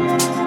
Bye.